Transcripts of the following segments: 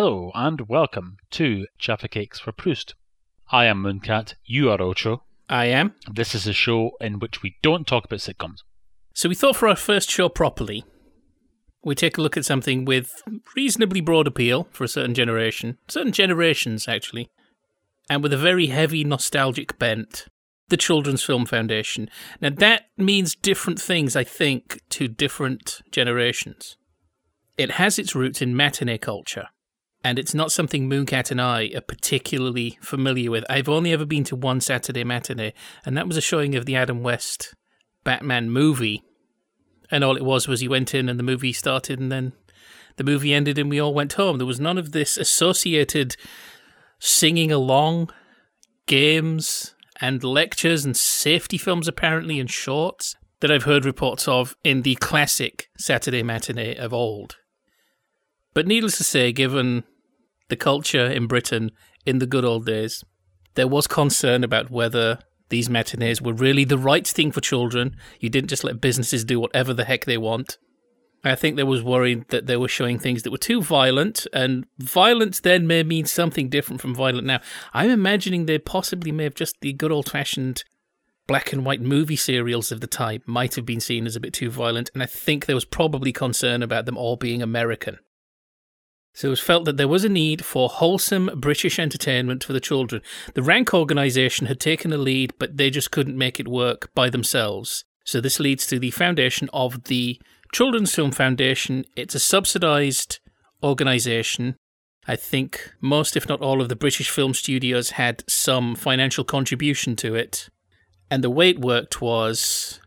Hello and welcome to Jaffa Cakes for Proust. I am Mooncat, you are Ocho. I am. This is a show in which we don't talk about sitcoms. So we thought for our first show properly, we take a look at something with reasonably broad appeal for a certain generation, certain generations actually, and with a very heavy nostalgic bent. The Children's Film Foundation. Now that means different things, I think, to different generations. It has its roots in matinee culture and it's not something Mooncat and I are particularly familiar with. I've only ever been to one Saturday matinee, and that was a showing of the Adam West Batman movie. And all it was was you went in and the movie started, and then the movie ended, and we all went home. There was none of this associated singing along, games, and lectures and safety films, apparently, and shorts that I've heard reports of in the classic Saturday matinee of old. But needless to say, given the culture in Britain in the good old days, there was concern about whether these matinees were really the right thing for children. You didn't just let businesses do whatever the heck they want. I think there was worry that they were showing things that were too violent, and violence then may mean something different from violent now. I'm imagining they possibly may have just the good old fashioned black and white movie serials of the time might have been seen as a bit too violent, and I think there was probably concern about them all being American. So it was felt that there was a need for wholesome British entertainment for the children. The Rank organisation had taken a lead, but they just couldn't make it work by themselves. So this leads to the foundation of the Children's Film Foundation. It's a subsidised organisation. I think most, if not all, of the British film studios had some financial contribution to it. And the way it worked was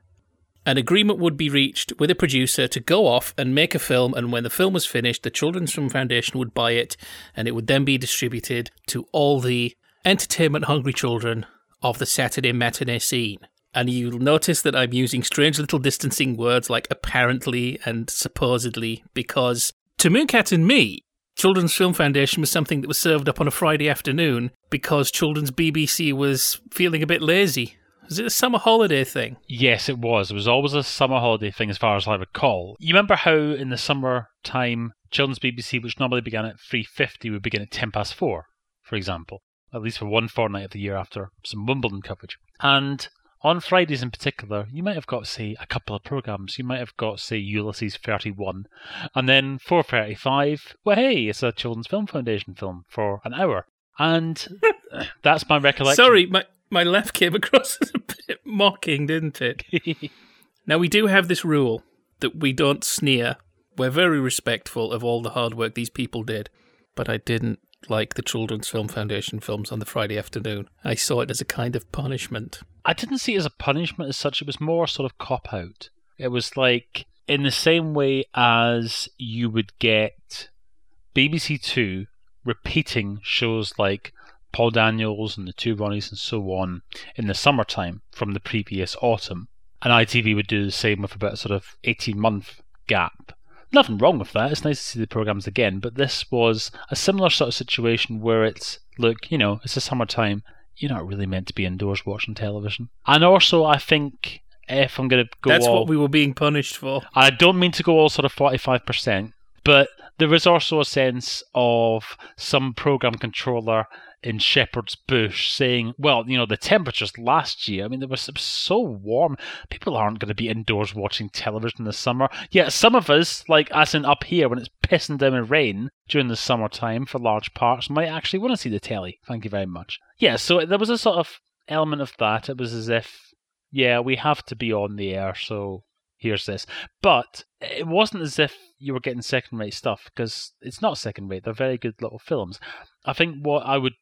an agreement would be reached with a producer to go off and make a film, and when the film was finished, the Children's Film Foundation would buy it, and it would then be distributed to all the entertainment hungry children of the Saturday matinee scene. And you'll notice that I'm using strange little distancing words like apparently and supposedly, because to Mooncat and me, Children's Film Foundation was something that was served up on a Friday afternoon because Children's BBC was feeling a bit lazy is it a summer holiday thing? Yes, it was. It was always a summer holiday thing, as far as I recall. You remember how in the summer time, Children's BBC, which normally began at three fifty, would begin at ten past four, for example, at least for one fortnight of the year after some Wimbledon coverage. And on Fridays in particular, you might have got, say, a couple of programs. You might have got, say, Ulysses 31, and then 4:35. Well, hey, it's a Children's Film Foundation film for an hour, and that's my recollection. Sorry, my my left came across as a bit mocking, didn't it? now, we do have this rule that we don't sneer. We're very respectful of all the hard work these people did, but I didn't like the Children's Film Foundation films on the Friday afternoon. I saw it as a kind of punishment. I didn't see it as a punishment as such, it was more sort of cop out. It was like, in the same way as you would get BBC Two repeating shows like Paul Daniels and the two Ronnies and so on in the summertime from the previous autumn. And ITV would do the same with about a sort of 18 month gap. Nothing wrong with that. It's nice to see the programs again, but this was a similar sort of situation where it's look, you know, it's the summertime. You're not really meant to be indoors watching television. And also, I think if I'm going to go, that's all, what we were being punished for. I don't mean to go all sort of 45%, but there was also a sense of some program controller in Shepherd's Bush saying, well, you know, the temperatures last year, I mean, it was so warm. People aren't going to be indoors watching television in the summer. Yet some of us, like us in up here when it's pissing down with rain during the summertime for large parts, might actually want to see the telly. Thank you very much. Yeah, so there was a sort of element of that. It was as if, yeah, we have to be on the air, so here's this. But it wasn't as if you were getting second rate stuff because it's not second rate. They're very good little films. I think what I would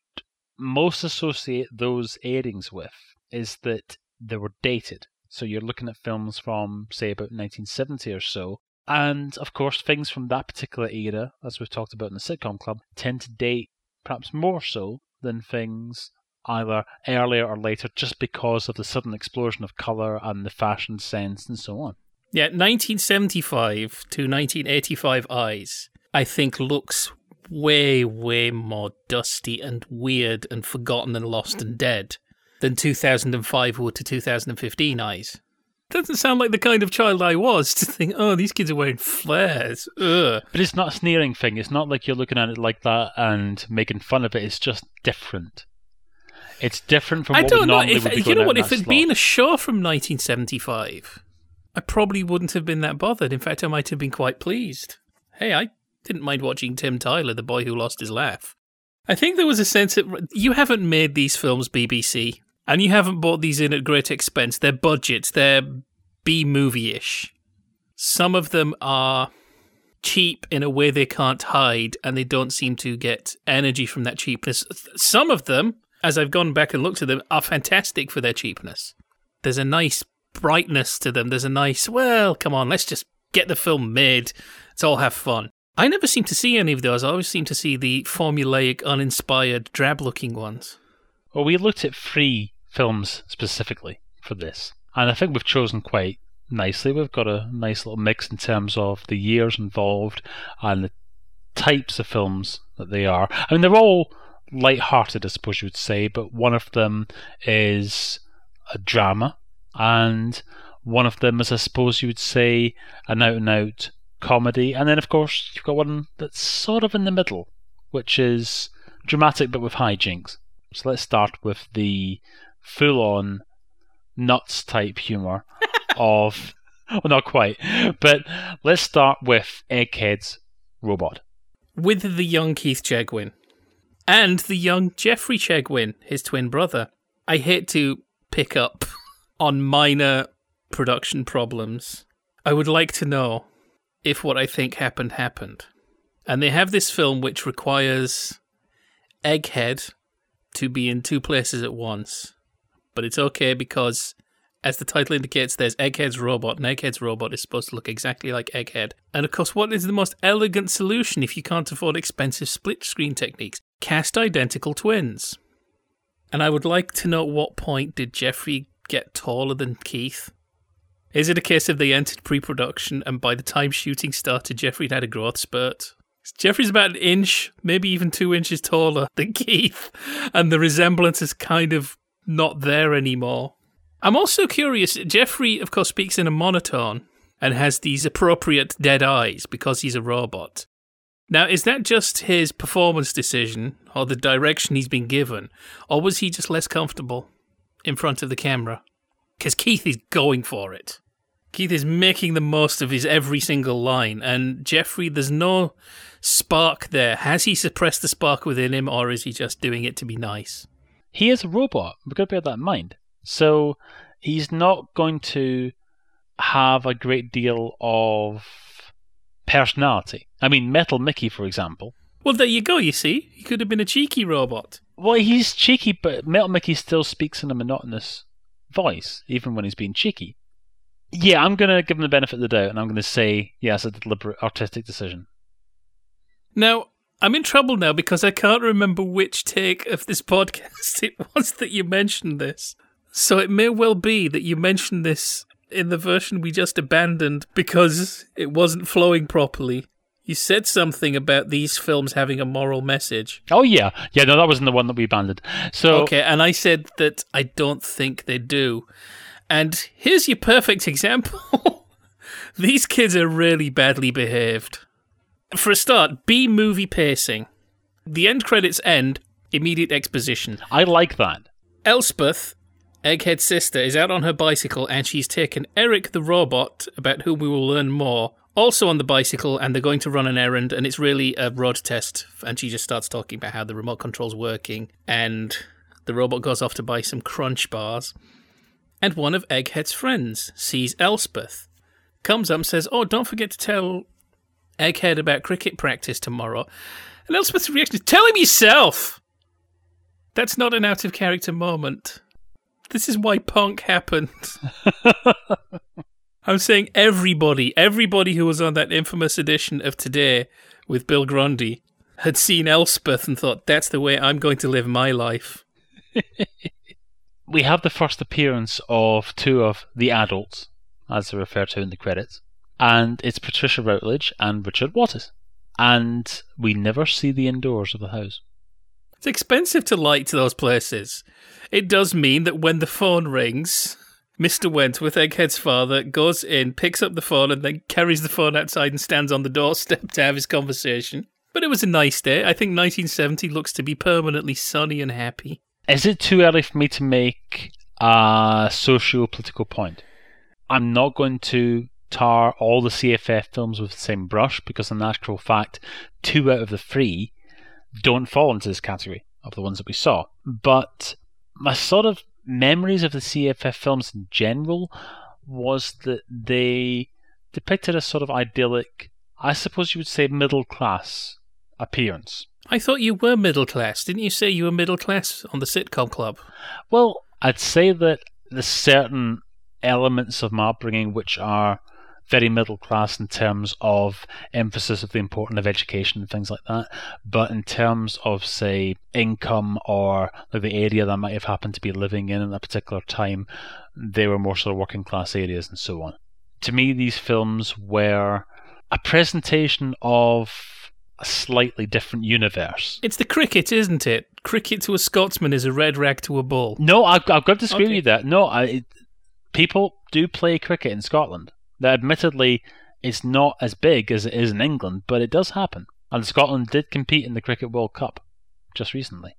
most associate those airings with is that they were dated. So you're looking at films from, say, about 1970 or so. And of course, things from that particular era, as we've talked about in the Sitcom Club, tend to date perhaps more so than things either earlier or later just because of the sudden explosion of colour and the fashion sense and so on. Yeah, 1975 to 1985 eyes, I think, looks way, way more dusty and weird and forgotten and lost and dead than 2005 would to 2015 eyes. doesn't sound like the kind of child I was to think, oh, these kids are wearing flares. Ugh. But it's not a sneering thing. It's not like you're looking at it like that and making fun of it. It's just different. It's different from I what don't would know if you know what if it'd slot. been a show from 1975, I probably wouldn't have been that bothered. In fact, I might have been quite pleased. Hey, I didn't mind watching Tim Tyler, the boy who lost his laugh. I think there was a sense that you haven't made these films BBC, and you haven't bought these in at great expense. They're budgets. They're B movie ish. Some of them are cheap in a way they can't hide, and they don't seem to get energy from that cheapness. Some of them, as I've gone back and looked at them, are fantastic for their cheapness. There's a nice brightness to them. There's a nice, well, come on, let's just get the film made. Let's all have fun. I never seem to see any of those. I always seem to see the formulaic, uninspired, drab looking ones. Well, we looked at three films specifically for this, and I think we've chosen quite nicely. We've got a nice little mix in terms of the years involved and the types of films that they are. I mean, they're all light-hearted, I suppose you would say, but one of them is a drama, and one of them is, I suppose you would say, an out-and-out comedy, and then of course you've got one that's sort of in the middle, which is dramatic but with hijinks. So let's start with the full-on nuts type humor of well not quite but let's start with egghead's robot With the young Keith Chegwin. And the young Jeffrey Chegwin, his twin brother. I hate to pick up on minor production problems. I would like to know if what I think happened happened. And they have this film which requires Egghead to be in two places at once. But it's okay because, as the title indicates, there's Egghead's robot, and Egghead's robot is supposed to look exactly like Egghead. And of course, what is the most elegant solution if you can't afford expensive split screen techniques? Cast identical twins. And I would like to know at what point did Jeffrey get taller than Keith? Is it a case of they entered pre production and by the time shooting started, Jeffrey had had a growth spurt? Jeffrey's about an inch, maybe even two inches taller than Keith, and the resemblance is kind of not there anymore. I'm also curious. Jeffrey, of course, speaks in a monotone and has these appropriate dead eyes because he's a robot. Now, is that just his performance decision or the direction he's been given, or was he just less comfortable in front of the camera? Because Keith is going for it. Keith is making the most of his every single line, and Jeffrey, there's no spark there. Has he suppressed the spark within him, or is he just doing it to be nice? he is a robot we've got to bear that in mind so he's not going to have a great deal of personality i mean metal mickey for example Well, there you go, you see. He could have been a cheeky robot. well he's cheeky but metal mickey still speaks in a monotonous voice even when he's being cheeky yeah i'm going to give him the benefit of the doubt and i'm going to say yes a deliberate artistic decision Now, I'm in trouble now because I can't remember which take of this podcast it was that you mentioned this. So it may well be that you mentioned this in the version we just abandoned because it wasn't flowing properly. You said something about these films having a moral message. oh yeah yeah no that wasn't the one that we abandoned so Okay, and I said that I don't think they do. And here's your perfect example. These kids are really badly behaved. For a start, B movie pacing. The end credits end, immediate exposition. i like that Elspeth, Egghead's sister, is out on her bicycle and she's taken Eric the robot, about whom we will learn more, also on the bicycle, and they're going to run an errand, and it's really a road test. And she just starts talking about how the remote control's working, and the robot goes off to buy some crunch bars. And one of Egghead's friends sees Elspeth, comes up and says, Oh, don't forget to tell Egghead about cricket practice tomorrow. And Elspeth's reaction is, Tell him yourself! That's not an out of character moment. This is why punk happened. I'm saying everybody, everybody who was on that infamous edition of Today with Bill Grundy had seen Elspeth and thought, that's the way I'm going to live my life. we have the first appearance of two of the adults, as they're referred to in the credits, and it's Patricia Routledge and Richard Wattis. And we never see the indoors of the house. It's expensive to light those places. It does mean that when the phone rings, Mr. Wentworth, Egghead's father, goes in, picks up the phone, and then carries the phone outside and stands on the doorstep to have his conversation. But it was a nice day. I think 1970 looks to be permanently sunny and happy. Is it too early for me to make a socio political point? I'm not going to tar all the CFF films with the same brush because, in actual fact, two out of the three don't fall into this category of the ones that we saw. But my sort of memories of the CFF films in general was that they depicted a sort of idyllic, I suppose you would say, middle class appearance. I thought you were middle class. Didn't you say you were middle class on the sitcom club? Well, I'd say that there's certain elements of my upbringing which are very middle class in terms of emphasis of the importance of education and things like that. But in terms of, say, income or the area that I might have happened to be living in at a particular time, they were more sort of working class areas and so on. To me, these films were a presentation of a slightly different universe. It's the cricket, isn't it? Cricket to a Scotsman is a red rag to a bull. No, I've, I've got to disagree okay. with that. No, I, it, people do play cricket in Scotland. That admittedly is not as big as it is in England, but it does happen. And Scotland did compete in the Cricket World Cup just recently.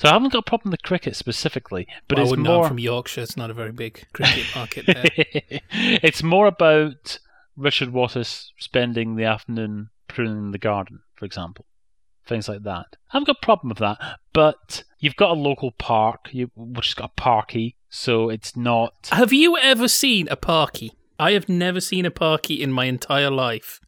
So I haven't got a problem with cricket specifically, but well, it's more from Yorkshire. It's not a very big cricket market there. it's more about Richard Wattis spending the afternoon pruning the garden, for example, things like that. I haven't got a problem with that, but you've got a local park, you, which has got a parky, so it's not. Have you ever seen a parky? I have never seen a parky in my entire life.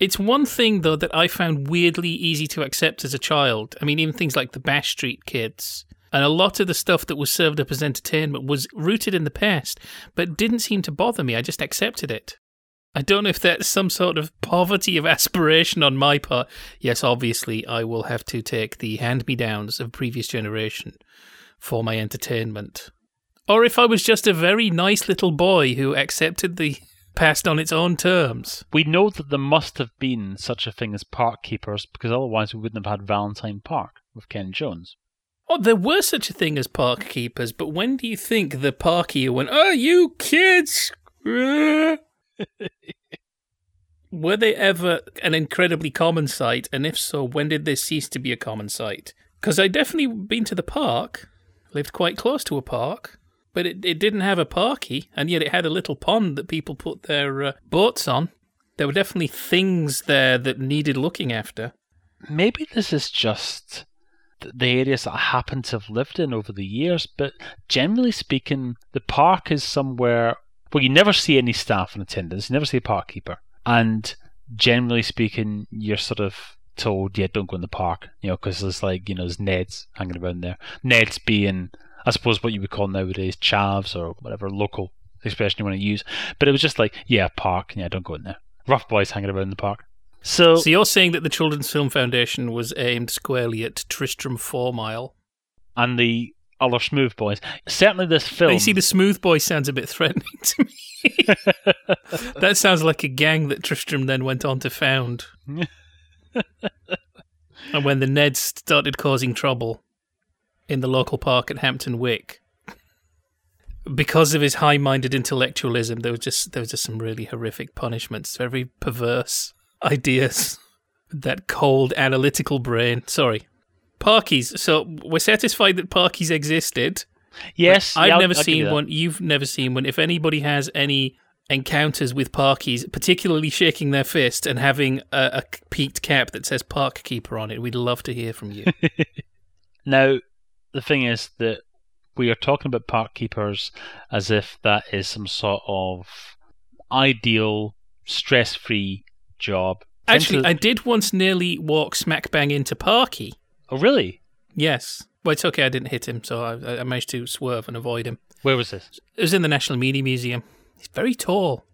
It's one thing, though, that I found weirdly easy to accept as a child. I mean, even things like the Bash Street Kids. And a lot of the stuff that was served up as entertainment was rooted in the past, but didn't seem to bother me. I just accepted it. I don't know if that's some sort of poverty of aspiration on my part. Yes, obviously, I will have to take the hand me downs of previous generation for my entertainment or if I was just a very nice little boy who accepted the past on its own terms. We know that there must have been such a thing as park keepers because otherwise we wouldn't have had Valentine Park with Ken Jones. Oh, there were such a thing as park keepers, but when do you think the parkier went, Oh, you kids! were they ever an incredibly common sight? And if so, when did they cease to be a common sight? Because I definitely been to the park, lived quite close to a park but it, it didn't have a parky, and yet it had a little pond that people put their uh, boats on. There were definitely things there that needed looking after. Maybe this is just the areas that I happen to have lived in over the years, but generally speaking, the park is somewhere where you never see any staff in attendance, you never see a park keeper, and generally speaking, you're sort of told, yeah, don't go in the park, you know, because there's like, you know, there's Neds hanging around there. Neds being I suppose what you would call nowadays chavs or whatever local expression you want to use. But it was just like, yeah, park, yeah, don't go in there. Rough boys hanging around in the park. So, so you're saying that the Children's Film Foundation was aimed squarely at Tristram Four Mile and the other Smooth Boys. Certainly, this film. You see, the Smooth Boy sounds a bit threatening to me. that sounds like a gang that Tristram then went on to found. and when the Neds started causing trouble, in the local park at Hampton Wick. Because of his high-minded intellectualism, there was just there was just some really horrific punishments, very perverse ideas. that cold analytical brain. Sorry, parkies. So we're satisfied that parkies existed. Yes, I've yeah, never I'll, seen I'll one. You've never seen one. If anybody has any encounters with parkies, particularly shaking their fist and having a, a peaked cap that says park keeper on it, we'd love to hear from you. now, the thing is that we are talking about park keepers as if that is some sort of ideal, stress free job. Actually, I did once nearly walk smack bang into Parky. Oh, really? Yes. Well, it's okay. I didn't hit him, so I, I managed to swerve and avoid him. Where was this? It was in the National Media Museum. He's very tall.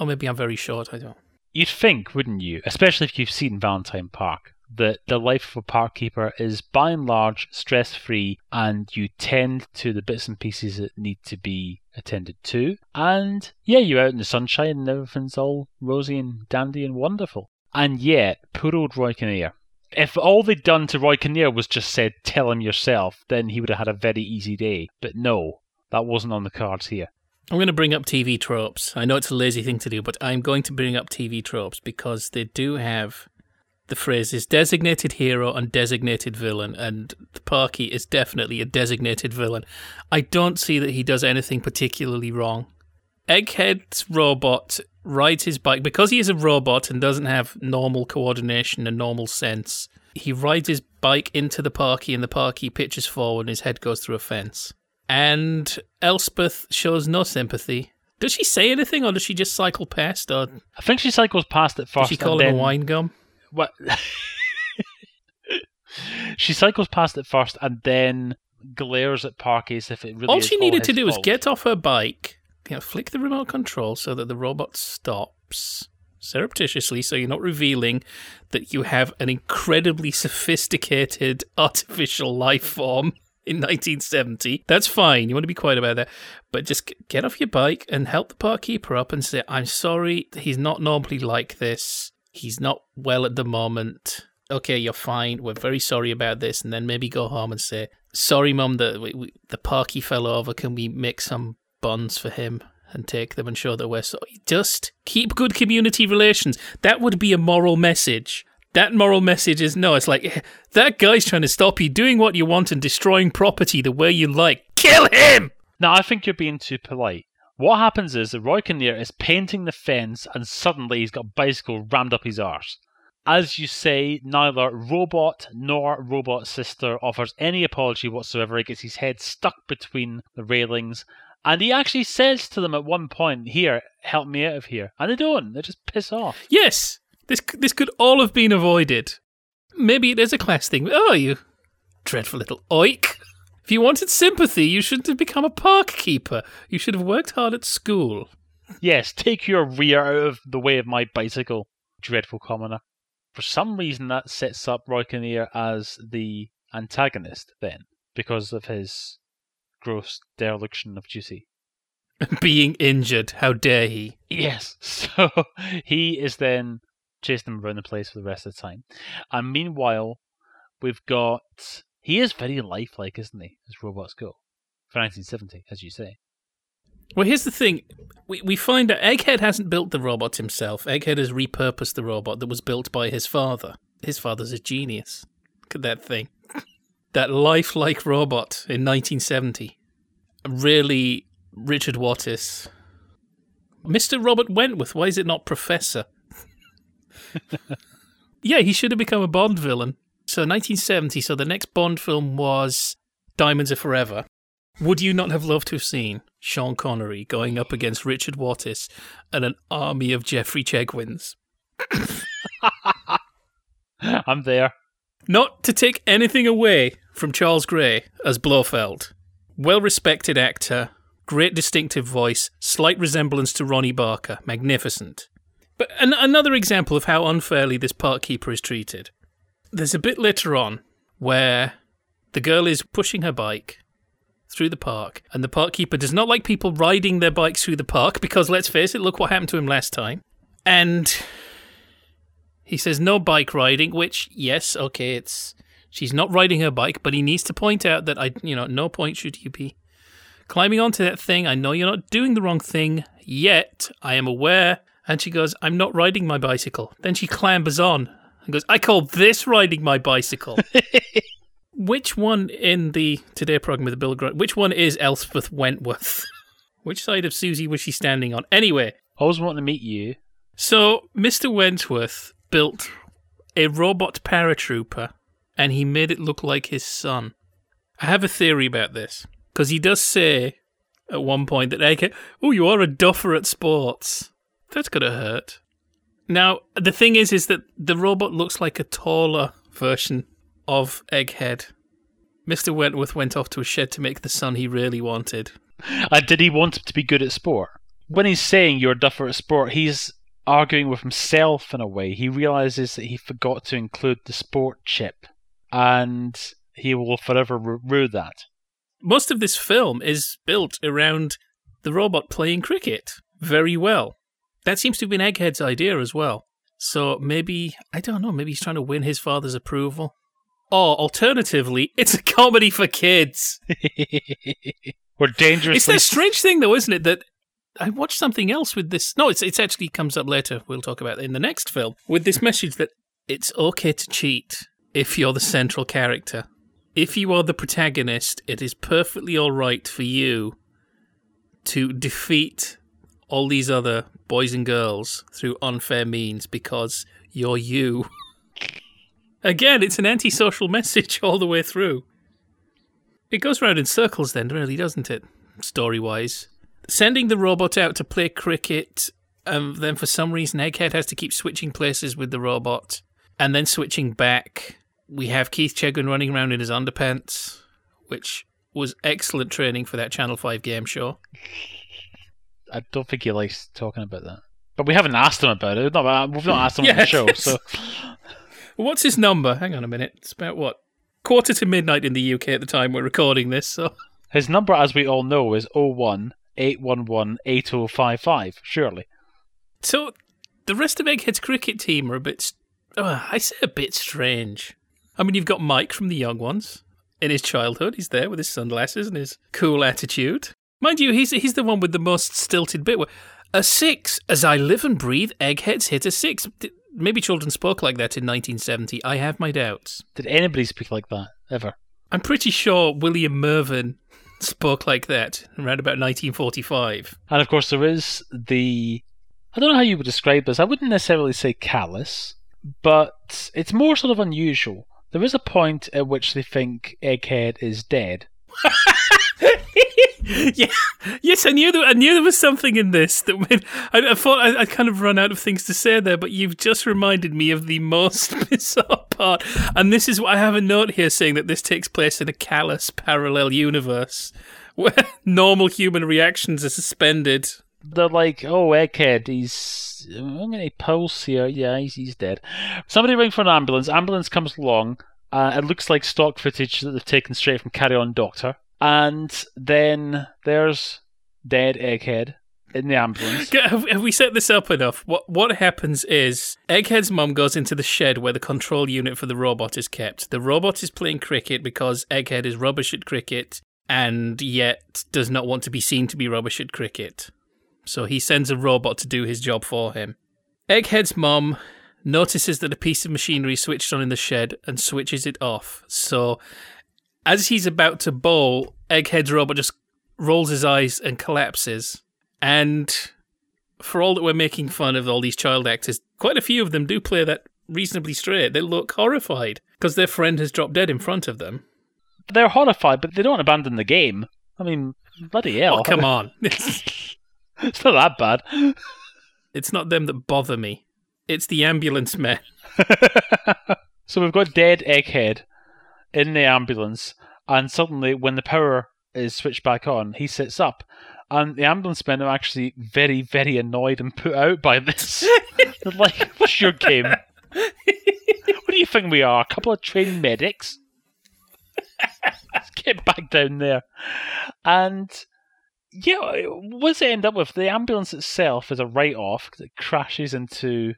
Or maybe I'm very short. I don't. You'd think, wouldn't you? Especially if you've seen Valentine Park that the life of a park keeper is by and large stress free and you tend to the bits and pieces that need to be attended to. And yeah, you're out in the sunshine and everything's all rosy and dandy and wonderful. And yet, poor old Roy Kinnear. If all they'd done to Roy Kinnear was just said, tell him yourself, then he would have had a very easy day. But no, that wasn't on the cards here. I'm going to bring up TV tropes. I know it's a lazy thing to do, but I'm going to bring up TV tropes because they do have the phrases designated hero and designated villain, and the Parky is definitely a designated villain. I don't see that he does anything particularly wrong. Egghead's robot rides his bike because he is a robot and doesn't have normal coordination and normal sense. He rides his bike into the Parky, and the Parky pitches forward, and his head goes through a fence. And Elspeth shows no sympathy. Does she say anything, or does she just cycle past, or I think she cycles past it does first. she call him then, a wine gum? What? she cycles past it first and then glares at Parky as if it really. All she needed to his do was get off her bike, you know, flick the remote control so that the robot stops surreptitiously, so you're not revealing that you have an incredibly sophisticated artificial life form in 1970. That's fine. You want to be quiet about that. But just get off your bike and help the park keeper up and say, I'm sorry, he's not normally like this. He's not well at the moment. Okay, you're fine. We're very sorry about this. And then maybe go home and say, Sorry, Mum, that the parky fell over. Can we make some buns for him and take them and show that we're sorry? Just keep good community relations. That would be a moral message. That moral message is no, it's like, "Eh, that guy's trying to stop you doing what you want and destroying property the way you like. Kill him! No, I think you're being too polite. What happens is that Roy Kinnear is painting the fence and suddenly he's got a bicycle rammed up his arse. As you say, neither Robot nor Robot Sister offers any apology whatsoever. He gets his head stuck between the railings and he actually says to them at one point, Here, help me out of here. And they don't. They just piss off. Yes, this this could all have been avoided. Maybe it is a class thing. Oh, you dreadful little oik. If you wanted sympathy, you shouldn't have become a park keeper. You should have worked hard at school. Yes, take your rear out of the way of my bicycle, dreadful commoner. For some reason, that sets up Roy as the antagonist then, because of his gross dereliction of duty. Being injured, how dare he? Yes, so he is then chasing them around the place for the rest of the time. And meanwhile, we've got. He is very lifelike, isn't he, as robots go? For 1970, as you say. Well, here's the thing. We, we find that Egghead hasn't built the robot himself. Egghead has repurposed the robot that was built by his father. His father's a genius. Look at that thing. That lifelike robot in 1970. Really, Richard Wattis. Mr. Robert Wentworth, why is it not Professor? yeah, he should have become a Bond villain. So 1970, so the next Bond film was Diamonds Are Forever. Would you not have loved to have seen Sean Connery going up against Richard Wattis and an army of Jeffrey Chegwins? I'm there. Not to take anything away from Charles Gray as Blofeld. Well respected actor, great distinctive voice, slight resemblance to Ronnie Barker, magnificent. But an- another example of how unfairly this park keeper is treated. There's a bit later on where the girl is pushing her bike through the park, and the park keeper does not like people riding their bikes through the park because, let's face it, look what happened to him last time. And he says no bike riding, which, yes, okay, it's she's not riding her bike, but he needs to point out that I, you know, no point should you be climbing onto that thing. I know you're not doing the wrong thing yet. I am aware. And she goes, I'm not riding my bicycle. Then she clambers on and goes, I call this riding my bicycle. which one in the Today program with the Bill Grundy, which one is Elspeth Wentworth? which side of Siouxsie was she standing on? Anyway, I Always wanting to meet you. so Mr. Wentworth built a robot paratrooper and he made it look like his son. I have a theory about this because he does say at one point that oh, you are a duffer at sports. That's gonna hurt. Now the thing is, is that the robot looks like a taller version of Egghead. Mr. Wentworth went off to a shed to make the son he really wanted. And did he want him to be good at sport? When he's saying you're a duffer at sport, he's arguing with himself in a way. He realizes that he forgot to include the sport chip, and he will forever rue that. most of this film is built around the robot playing cricket very well. That seems to have been Egghead's idea as well. So maybe, I don't know, maybe he's trying to win his father's approval. Or alternatively, it's a comedy for kids. We're dangerously. It's that strange thing, though, isn't it? That I watched something else with this. No, it's it's actually comes up later. We'll talk about it in the next film with this message that it's okay to cheat if you're the central character. If you are the protagonist, it is perfectly all right for you to defeat all these other boys and girls through unfair means because you're you. Again, it's an antisocial message all the way through. It goes round in circles, then, really, doesn't it? Story wise. Sending the robot out to play cricket, and then for some reason, Egghead has to keep switching places with the robot, and then switching back. We have Keith Chegwin running around in his underpants, which was excellent training for that Channel 5 game show. I don't think he likes talking about that. But we haven't asked him about it. No, we've not asked him on Yeah, the show. So What's his number? Hang on a minute. It's about what? Quarter to midnight in the UK at the time we're recording this, so. his number, as we all know, is 01 811 8055. Surely. So, the rest of Egghead's cricket team are a bit. st- Uh, I say a bit strange. I mean, you've got Mike from the Young Ones. In his childhood, he's there with his sunglasses and his cool attitude. Mind you, he's he's the one with the most stilted bit. A six, as I live and breathe, Egghead's hit a six. Maybe children spoke like that in 1970. I have my doubts. Did anybody speak like that ever? I'm pretty sure William Mervyn spoke like that around about 1945. And of course, there is the. I don't know how you would describe this. I wouldn't necessarily say callous, but it's more sort of unusual. There is a point at which they think Egghead is dead. yeah, yes, I knew there, I knew there was something in this that I, I thought I, I kind of run out of things to say there, but you've just reminded me of the most bizarre part. And this is what I have a note here saying that this takes place in a callous parallel universe where normal human reactions are suspended. They're like, oh, Egghead, he's. I'm going to pulse here. Yeah, he's, he's dead. Somebody ring for an ambulance. Ambulance comes along. Uh, it looks like stock footage that they've taken straight from Carry On Doctor. And then there's dead Egghead in the ambulance. Have, we set this up enough? What what happens is Egghead's mum goes into the shed where the control unit for the robot is kept. The robot is playing cricket because Egghead is rubbish at cricket and yet does not want to be seen to be rubbish at cricket. So he sends a robot to do his job for him. Egghead's mum notices that a piece of machinery switched on in the shed and switches it off. So as he's about to bowl, Egghead's robot just rolls his eyes and collapses. And for all that we're making fun of all these child actors, quite a few of them do play that reasonably straight. They look horrified because their friend has dropped dead in front of them. They're horrified, but they don't abandon the game. I mean, bloody hell. Oh, come on. It's, It's not that bad. it's not them that bother me. It's the ambulance men. so we've got dead Egghead in the ambulance, and suddenly, when the power is switched back on, he sits up. And the ambulance men are actually very, very annoyed and put out by this. They're like, what's your game? what do you think we are? A couple of trained medics? Let's get back down there. And yeah, what does it end up with? The ambulance itself is a write off because it crashes into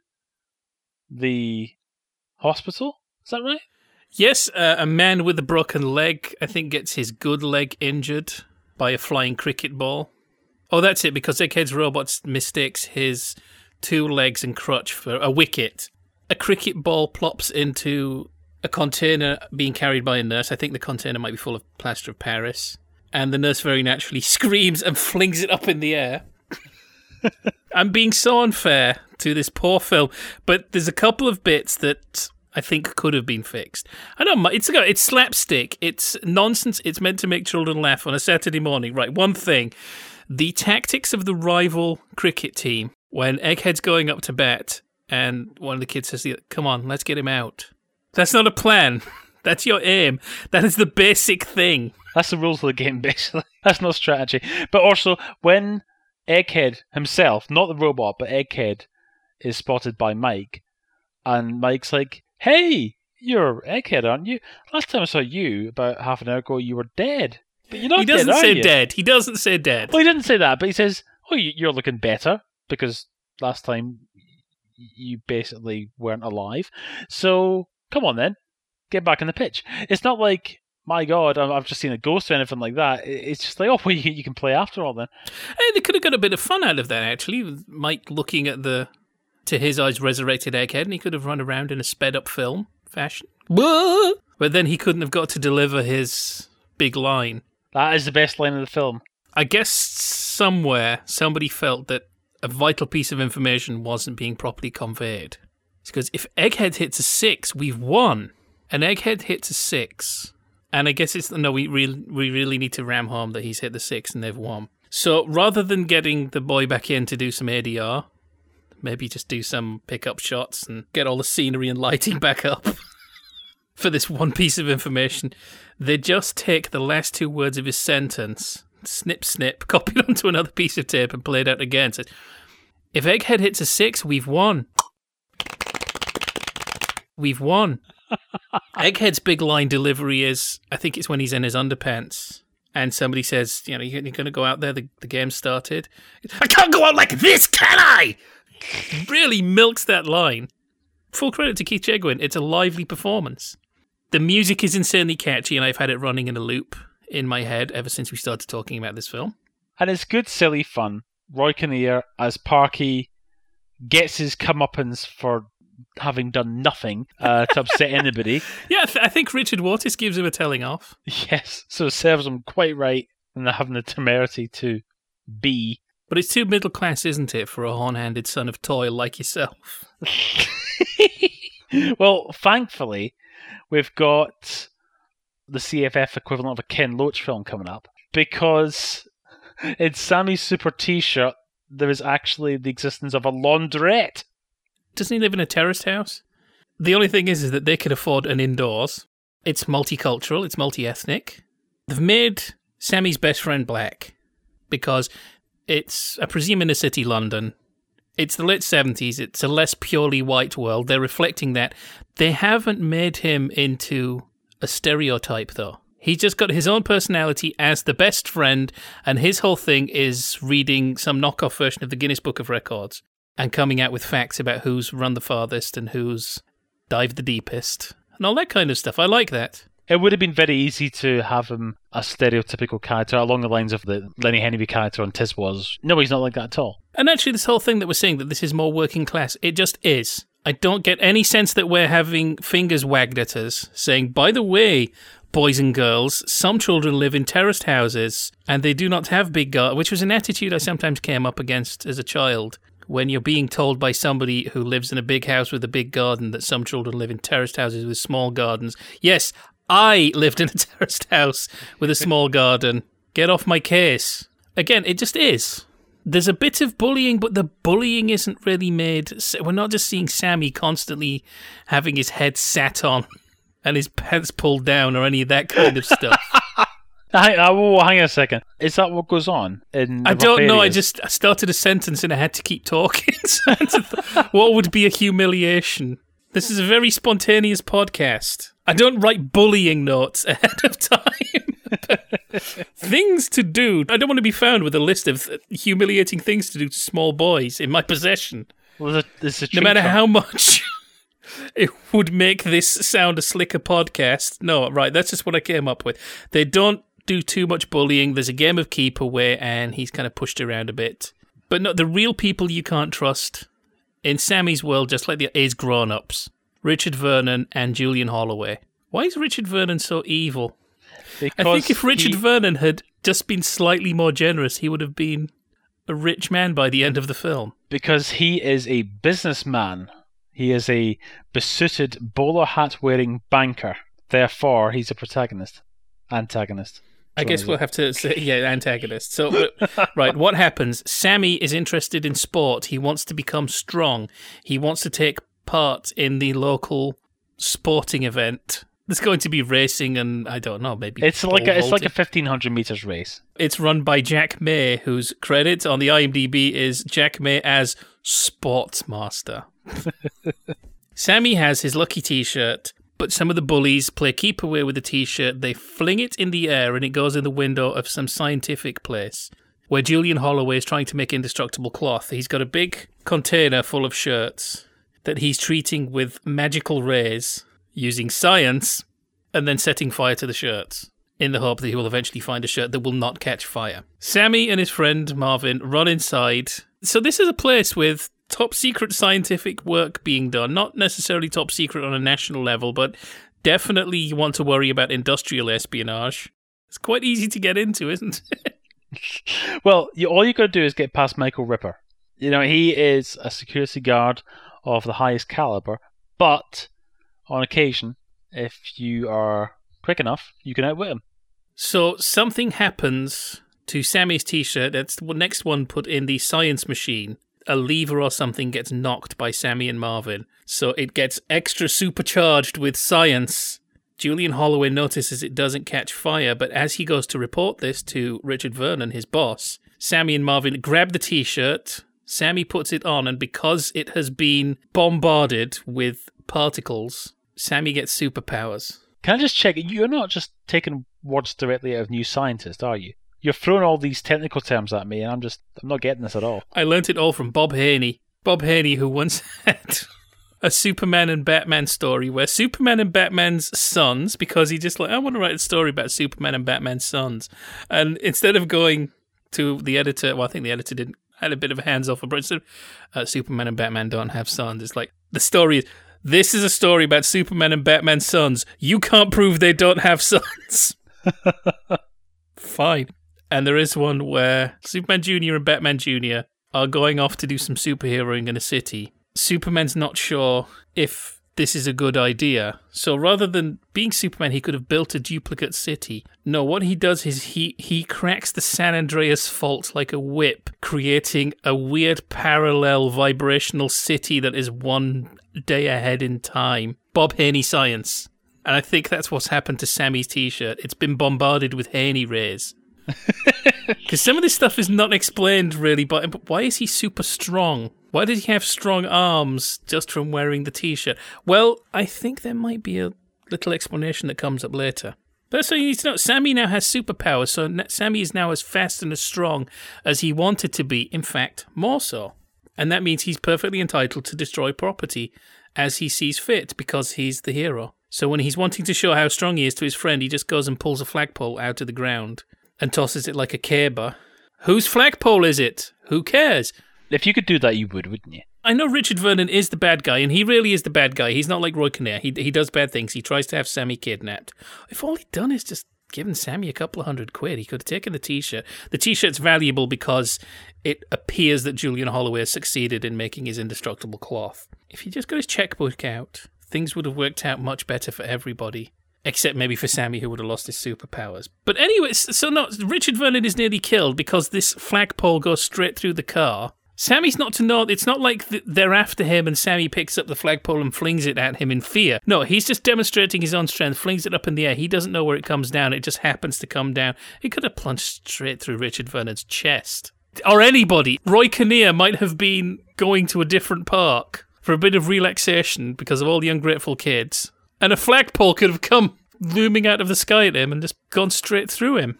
the hospital. Is that right? Yes, uh, a man with a broken leg, I think, gets his good leg injured by a flying cricket ball. Oh, that's it, because Egghead's robot mistakes his two legs and crutch for a wicket. A cricket ball plops into a container being carried by a nurse. I think the container might be full of plaster of Paris. And the nurse very naturally screams and flings it up in the air. I'm being so unfair to this poor film, but there's a couple of bits that I think could have been fixed. I don't. It's it's slapstick. It's nonsense. It's meant to make children laugh on a Saturday morning. Right. One thing, the tactics of the rival cricket team when Egghead's going up to bat and one of the kids says, "Come on, let's get him out." That's not a plan. That's your aim. That is the basic thing. That's the rules of the game, basically. That's not strategy. But also, when Egghead himself, not the robot, but Egghead, is spotted by Mike, and Mike's like, "Hey, you're Egghead, aren't you? Last time I saw you, about half an hour ago, you were dead. But you're not he doesn't dead, say you?" dead. He doesn't say dead. Well, he didn't say that, but he says, "Oh, you- you're looking better because last time you basically weren't alive. So come on then, get back in the pitch." It's not like my God, I've just seen a ghost or anything like that. It's just like, oh, well, you, you can play after all then. Hey, they could have got a bit of fun out of that, actually. Mike looking at the, to his eyes, resurrected Egghead, and he could have run around in a sped up film fashion. But then he couldn't have got to deliver his big line. That is the best line of the film. I guess somewhere somebody felt that a vital piece of information wasn't being properly conveyed. It's because if Egghead hits a six, we've won. An Egghead hits a six and I guess it's no, we really we really need to ram home that he's hit the six and they've won. So rather than getting the boy back in to do some ADR, maybe just do some pickup shots and get all the scenery and lighting back up for this one piece of information. They just take the last two words of his sentence, snip snip, copy it onto another piece of tape and play it out again. So, if Egghead hits a six, we've won. We've won. Egghead's big line delivery is I think it's when he's in his underpants and somebody says, you know, you're going to go out there, the, the game started. I can't go out like this, can I? Really milks that line. Full credit to Keith Chegwin. It's a lively performance. The music is insanely catchy, and I've had it running in a loop in my head ever since we started talking about this film. And it's good, silly fun. Roy Kinnear as Parky gets his comeuppance for having done nothing uh, to upset anybody. Yeah, I, th- I think Richard Wattis gives him a telling off. Yes, so it serves him quite right, and they're having the temerity to be. But it's too middle class, isn't it, for a horn-handed son of toil like yourself? well, thankfully, we've got the CFF equivalent of a Ken Loach film coming up because in Sammy's super T-shirt there is actually the existence of a laundrette doesn't he live in a terraced house? The only thing is, is that they can afford an indoors. It's multicultural. It's multi-ethnic. They've made Sammy's best friend black because it's, I presume, in a city, London. It's the late seventies. It's a less purely white world. They're reflecting that. They haven't made him into a stereotype, though. He's just got his own personality as the best friend, and his whole thing is reading some knockoff version of the Guinness Book of Records and coming out with facts about who's run the farthest and who's dived the deepest and all that kind of stuff. I like that. It would have been very easy to have him a stereotypical character along the lines of the Lenny Henry character on Tiswas. No, he's not like that at all. And actually, this whole thing that we're saying that this is more working class, it just is. I don't get any sense that we're having fingers wagged at us saying, by the way, boys and girls, some children live in terraced houses and they do not have big gardens, which was an attitude I sometimes came up against as a child when you're being told by somebody who lives in a big house with a big garden that some children live in terraced houses with small gardens. Yes, I lived in a terraced house with a small garden. Get off my case. Again, it just is. There's a bit of bullying, but the bullying isn't really made. We're not just seeing Sammy constantly having his head sat on and his pants pulled down or any of that kind of stuff. Hang, oh, hang on a second. Is that what goes on in? I don't know. I just I started a sentence and I had to keep talking. what would be a humiliation? This is a very spontaneous podcast. I don't write bullying notes ahead of time. things to do. I don't want to be found with a list of humiliating things to do to small boys in my possession. Well, there's a, there's a no matter how much it would make this sound a slicker podcast. No, right, that's just what I came up with. They don't do too much bullying. There's a game of keep away, and he's kind of pushed around a bit. But no, the real people you can't trust in Sammy's world, just like the is grown ups Richard Vernon and Julian Holloway. Why is Richard Vernon so evil? Because I think if Richard he... Vernon had just been slightly more generous, he would have been a rich man by the end of the film. Because he is a businessman. He is a besuited bowler hat wearing banker. Therefore, he's a protagonist. Antagonist. I guess we'll have to say, yeah, antagonist. So, uh, right, what happens? Sammy is interested in sport. He wants to become strong. He wants to take part in the local sporting event. There's going to be racing, and I don't know, maybe it's like a, it's like a fifteen hundred meters race. It's run by Jack May, whose credit on the IMDb is Jack May as Sportsmaster. Sammy has his lucky T-shirt but some of the bullies play keep away with the t shirt, they fling it in the air, and it goes in the window of some scientific place where Julian Holloway is trying to make indestructible cloth. He's got a big container full of shirts that he's treating with magical rays using science and then setting fire to the shirts in the hope that he will eventually find a shirt that will not catch fire. Sammy and his friend Marvin run inside. So, this is a place with top secret scientific work being done. Not necessarily top secret on a national level, but definitely you want to worry about industrial espionage. It's quite easy to get into, isn't it? well, you, all you got to do is get past Michael Ripper. You know, he is a security guard of the highest caliber, but on occasion, if you are quick enough, you can outwit him. So something happens to Sammy's t-shirt. That's the next one put in the science machine. A lever or something gets knocked by Sammy and Marvin, so it gets extra supercharged with science. Julian Holloway notices it doesn't catch fire, but as he goes to report this to Richard Vernon, his boss, Sammy and Marvin grab the t-shirt. Sammy puts it on, and because it has been bombarded with particles, Sammy gets superpowers. Can I just check? You're not just taking words directly out of New Scientist, are you? You're throwing all these technical terms at me, and I'm just I'm not getting this at all. I learnt it all from Bob Haney. Bob Haney, who once had a Superman and Batman story where Superman and Batman's sons, because he just like I want to write a story about Superman and Batman's sons, and instead of going to the editor, well, I think the editor didn't had a bit of a hands off, approach. uh, Superman and Batman don't have sons. It's like the story is this is a story about Superman and Batman's sons. You can't prove they don't have sons. Fine. And there is one where Superman Jr. and Batman Jr. are going off to do some superheroing in a city. Superman's not sure if this is a good idea. So rather than being Superman, he could have built a duplicate city. No, what he does is he he cracks the San Andreas fault like a whip, creating a weird parallel vibrational city that is one day ahead in time. Bob Haney science. And I think that's what's happened to Sammy's t-shirt. It's been bombarded with Haney rays. Because some of this stuff is not explained really, but why is he super strong? Why did he have strong arms just from wearing the t shirt? Well, I think there might be a little explanation that comes up later. But so you need to know Sammy now has superpowers, so Sammy is now as fast and as strong as he wanted to be, in fact, more so. And that means he's perfectly entitled to destroy property as he sees fit because he's the hero. So when he's wanting to show how strong he is to his friend, he just goes and pulls a flagpole out of the ground and tosses it like a caber. Whose flagpole is it? Who cares? If you could do that, you would, wouldn't you? I know Richard Vernon is the bad guy, and he really is the bad guy. He's not like Roy Kinnear. He he does bad things. He tries to have Sammy kidnapped. If all he'd done is just given Sammy a couple of hundred quid, he could have taken the T-shirt. The T-shirt's valuable because it appears that Julian Holloway has succeeded in making his indestructible cloth. If he just got his checkbook out, things would have worked out much better for everybody. Except maybe for Sammy, who would have lost his superpowers. But anyway, so not Richard Vernon is nearly killed because this flagpole goes straight through the car Sammy's not to know. It's not like they're after him and Sammy picks up the flagpole and flings it at him in fear. No, he's just demonstrating his own strength, flings it up in the air. He doesn't know where it comes down. It just happens to come down. He could have plunged straight through Richard Vernon's chest. Or anybody. Roy Kinnear might have been going to a different park for a bit of relaxation because of all the ungrateful kids. And a flagpole could have come looming out of the sky at him and just gone straight through him.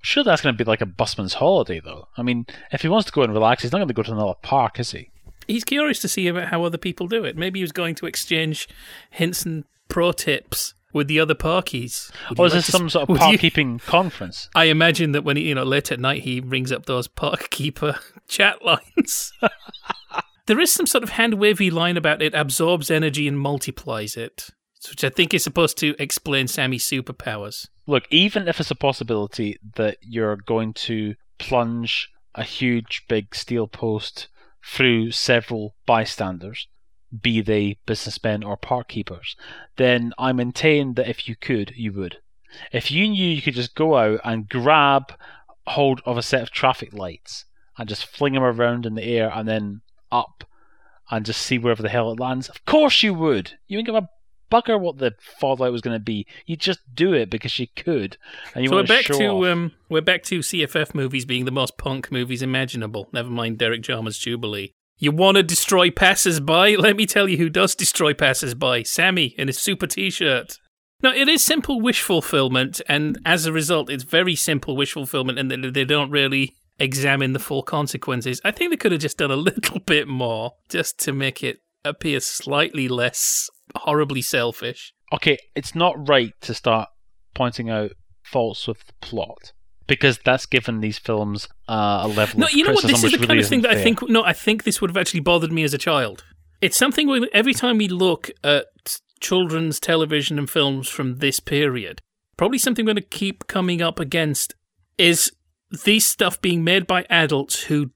Sure, that's going to be like a busman's holiday, though. I mean, if he wants to go and relax, he's not going to go to another park, is he? He's curious to see about how other people do it. Maybe he was going to exchange hints and pro tips with the other parkies. Would or is like this some sort of park keeping conference? I imagine that when he, you know, late at night, he rings up those park keeper chat lines. there is some sort of hand wavy line about it absorbs energy and multiplies it which I think is supposed to explain Sammy's superpowers. Look, even if it's a possibility that you're going to plunge a huge big steel post through several bystanders, be they businessmen or park keepers, then I maintain that if you could, you would. If you knew you could just go out and grab hold of a set of traffic lights and just fling them around in the air and then up and just see wherever the hell it lands, of course you would. You wouldn't give a bugger what the fallout was going to be. You just do it because you could, and you so we're back to, to um, we're back to CFF movies being the most punk movies imaginable. Never mind Derek Jarman's Jubilee. You want to destroy passers-by? Let me tell you who does destroy passers-by. Sammy in his super T-shirt. Now, it is simple wish fulfillment, and as a result, it's very simple wish fulfillment, and they don't really examine the full consequences. I think they could have just done a little bit more just to make it appear slightly less horribly selfish. okay, it's not right to start pointing out faults with the plot because that's given these films uh, a level. No, you know what? This is the kind really of thing that I think. No, I think this would have actually bothered me as a child. It's something where every time we look at children's television and films from this period, probably something we're going to keep coming up against is these stuff being made by adults who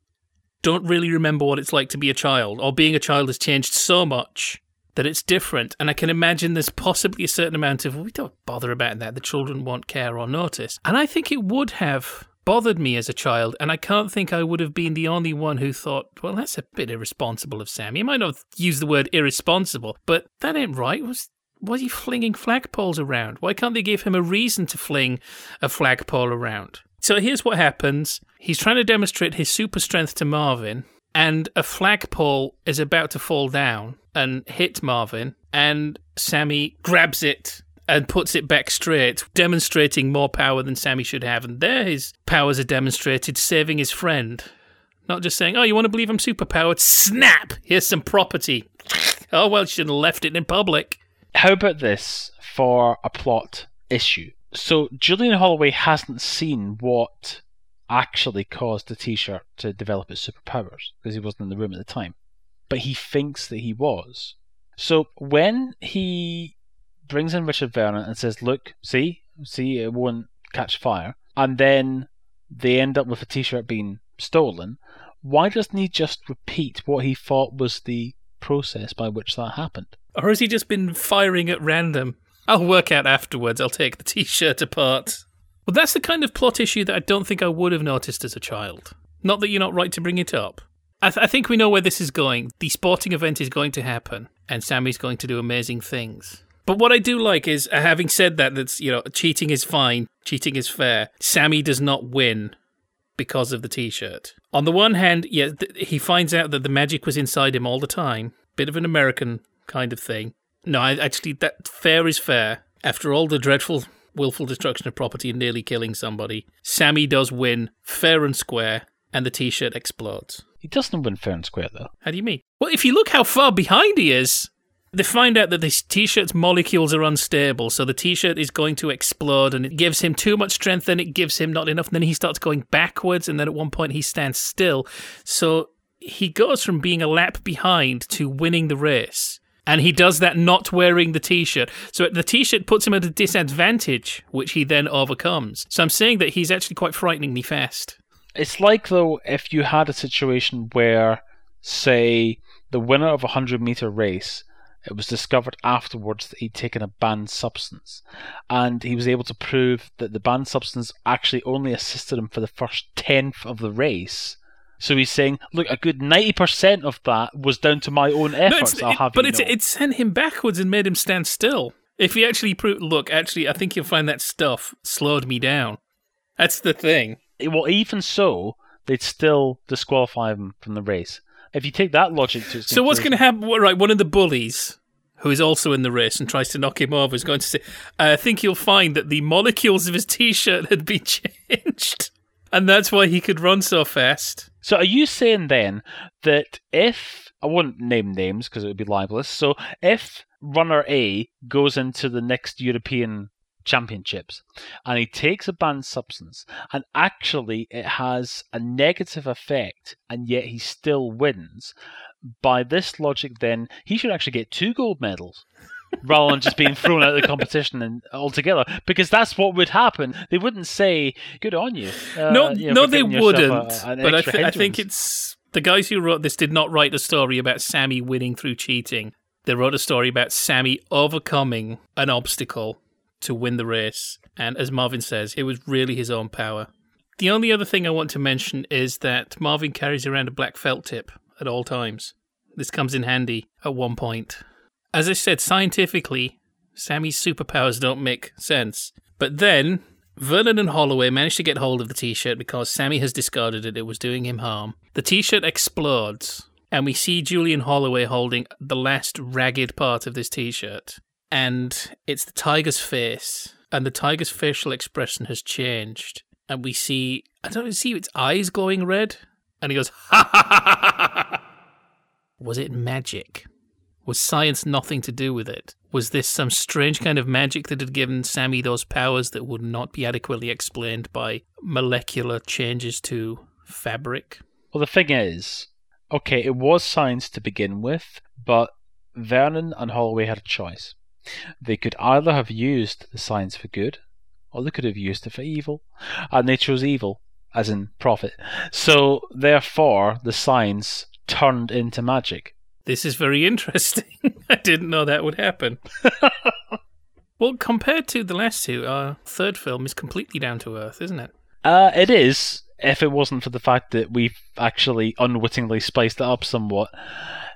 don't really remember what it's like to be a child, or being a child has changed so much that it's different. And I can imagine there's possibly a certain amount of, we don't bother about that. The children won't care or notice. And I think it would have bothered me as a child. And I can't think I would have been the only one who thought, well, that's a bit irresponsible of Sam. He might not use the word irresponsible, but that ain't right. Was was he flinging flagpoles around? Why can't they give him a reason to fling a flagpole around? So here's what happens. He's trying to demonstrate his super strength to Marvin, and a flagpole is about to fall down and hit Marvin, and Sammy grabs it and puts it back straight, demonstrating more power than Sammy should have. And there his powers are demonstrated, saving his friend. Not just saying, oh, you want to believe I'm superpowered? Snap! Here's some property. Oh, well, should have left it in public. How about this for a plot issue? So Julian Holloway hasn't seen what actually caused the T-shirt to develop its superpowers because he wasn't in the room at the time, but he thinks that he was. So when he brings in Richard Vernon and says, "Look, see, see, it won't catch fire," and then they end up with a T-shirt being stolen, why doesn't he just repeat what he thought was the process by which that happened? Or has he just been firing at random? I'll work out afterwards. I'll take the t shirt apart. Well, that's the kind of plot issue that I don't think I would have noticed as a child. Not that you're not right to bring it up. I, th- I think we know where this is going. The sporting event is going to happen, and Sammy's going to do amazing things. But what I do like is, uh, having said that, that's you know, cheating is fine, cheating is fair. Sammy does not win because of the T-shirt. On the one hand, yeah, th- he finds out that the magic was inside him all the time. Bit of an American kind of thing. No, I, actually, that fair is fair. After all the dreadful, willful destruction of property and nearly killing somebody, Sammy does win fair and square, and the T-shirt explodes. He doesn't win fair and square though. How do you mean? Well, if you look how far behind he is, they find out that this t-shirt's molecules are unstable, so the t-shirt is going to explode, and it gives him too much strength, then it gives him not enough, and then he starts going backwards, and then at one point he stands still. So he goes from being a lap behind to winning the race. And he does that not wearing the t-shirt. So the t-shirt puts him at a disadvantage, which he then overcomes. So I'm saying that he's actually quite frighteningly fast. It's like though if you had a situation where, say, the winner of a hundred meter race, it was discovered afterwards that he'd taken a banned substance, and he was able to prove that the banned substance actually only assisted him for the first tenth of the race. So he's saying, look, a good ninety percent of that was down to my own efforts. No, I'll it, have but know. it sent him backwards and made him stand still. If he actually proved, look, actually, I think you'll find that stuff slowed me down. That's the thing. Eh, well, even so, they'd still disqualify him from the race. If you take that logic to So what's going to happen? Right, one of the bullies who is also in the race and tries to knock him over is going to say, "I think you'll find that the molecules of his t-shirt had been changed, and that's why he could run so fast." So are you saying then that if I won't name names because it would be libelous. So if runner A goes into the next European Championships and he takes a banned substance and actually it has a negative effect and yet he still wins, by this logic then he should actually get two gold medals. Rather than just being thrown out of the competition and altogether, because that's what would happen. They wouldn't say "good on you." uh, no, you know, no, they wouldn't. a- but I, th- I think it's the guys who wrote this did not write a story about Sammy winning through cheating. They wrote a story about Sammy overcoming an obstacle to win the race, and as Marvin says, it was really his own power. The only other thing I want to mention is that Marvin carries around a black felt tip at all times. This comes in handy at one point. As I said, scientifically, Sammy's superpowers don't make sense. But then, Vernon and Holloway manage to get hold of the t shirt because Sammy has discarded it, it was doing him harm. The t shirt explodes, and we see Julian Holloway holding the last ragged part of this t shirt. And it's the tiger's face, and the tiger's facial expression has changed. And we see, I don't see its eyes glowing red, and he goes, ha ha ha ha ha. Was it magic? Was science nothing to do with it? Was this some strange kind of magic that had given Sammy those powers that would not be adequately explained by molecular changes to fabric? Well, the thing is, okay, it was science to begin with, but Vernon and Holloway had a choice. They could either have used the science for good, or they could have used it for evil, and they chose evil, as in profit. So, therefore, the science turned into magic. This is very interesting. I didn't know that would happen. well, compared to the last two, our third film is completely down to earth, isn't it? Uh, it is, if it wasn't for the fact that we've actually unwittingly spiced it up somewhat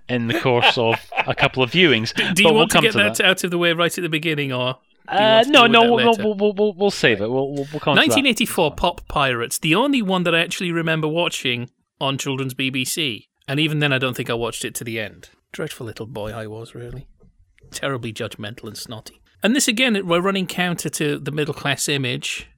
in the course of a couple of viewings. Do, do you want we'll to get come that, to out of the way right at the beginning, or Uh, no, no, we'll, we'll, we'll, we'll, save it. We'll, we'll, we'll come to that. 1984 Pop Pirates, the only one that I actually remember watching on children's BBC. And even then, I don't think I watched it to the end. Dreadful little boy I was, really. Terribly judgmental and snotty. And this again, we're running counter to the middle class image.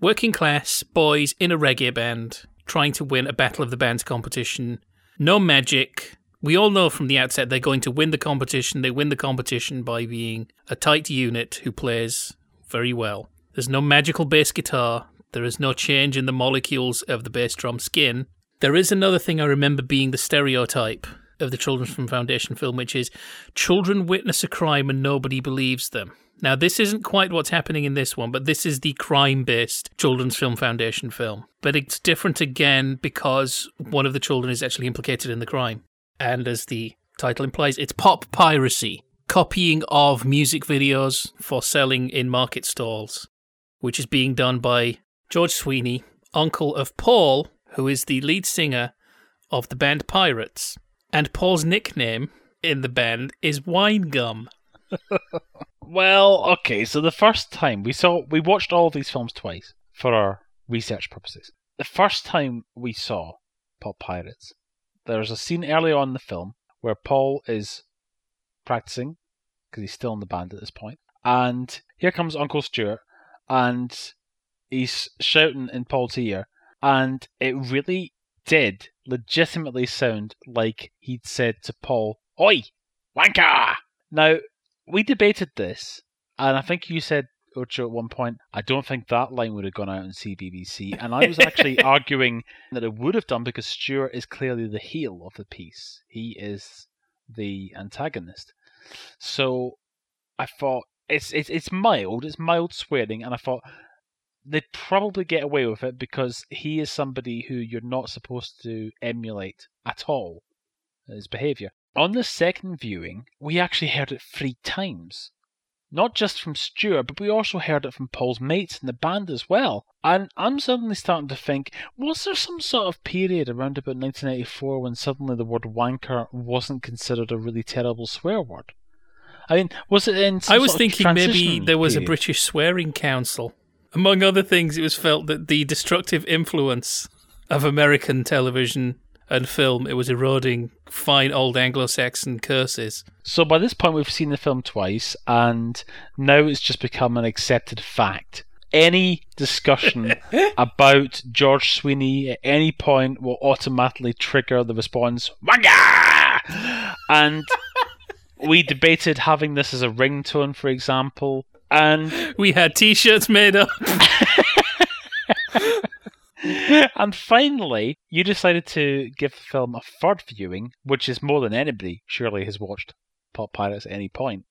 Working class boys in a reggae band trying to win a Battle of the Bands competition. No magic. We all know from the outset they're going to win the competition. They win the competition by being a tight unit who plays very well. There's no magical bass guitar. There is no change in the molecules of the bass drum skin. There is another thing I remember being the stereotype of the Children's Film Foundation film, which is children witness a crime and nobody believes them. Now, this isn't quite what's happening in this one, but this is the crime based Children's Film Foundation film. But it's different again because one of the children is actually implicated in the crime. And as the title implies, it's pop piracy, copying of music videos for selling in market stalls, which is being done by George Sweeney, uncle of Paul, who is the lead singer of the band Pirates. And Paul's nickname in the band is Wine Gum. Well, okay, so the first time we saw, we watched all these films twice for our research purposes. The first time we saw Pop Pirates, there's a scene early on in the film where Paul is practicing because he's still in the band at this point, and here comes Uncle Stuart, and he's shouting in Paul's ear, and it really did legitimately sound like he'd said to Paul, "Oi, wanker!" Now we debated this, and I think you said, Ocho, at one point, I don't think that line would have gone out on CBBC. And I was actually arguing that it would have done because Stuart is clearly the heel of the piece. He is the antagonist. So I thought it's it's it's mild, it's mild swearing, and I thought they'd probably get away with it because he is somebody who you're not supposed to emulate at all his behavior. On the second viewing, we actually heard it three times. Not just from Stuart, but we also heard it from Paul's mates in the band as well. And I'm suddenly starting to think, was there some sort of period around about 1984 when suddenly the word wanker wasn't considered a really terrible swear word? I mean, was it in some I was thinking maybe there was a? British swearing council. Among other things, it was felt that the destructive influence of American television and film it was eroding fine old Anglo-Saxon curses. So by this point, we've seen the film twice, and now it's just become an accepted fact. Any discussion about George Sweeney at any point will automatically trigger the response "Wanga!" and we debated having this as a ringtone, for example. And We had T-shirts made up. and finally, you decided to give the film a third viewing, which is more than anybody surely has watched Pop Pirates at any point,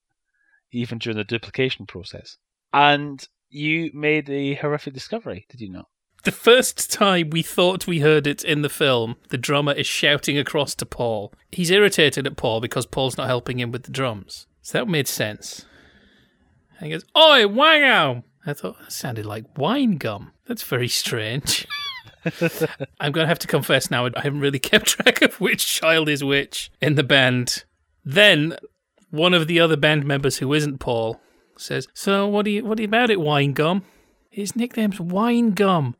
even during the duplication process. And you made a horrific discovery, did you not? The first time we thought we heard it in the film, the drummer is shouting across to Paul. He's irritated at Paul because Paul's not helping him with the drums. So that made sense. And he goes, Oi, wango! I thought that sounded like wine gum. That's very strange. I'm going to have to confess now, I haven't really kept track of which child is which in the band. Then one of the other band members who isn't Paul says, So what do you what do you about it, wine gum? His nickname's Wine Gum.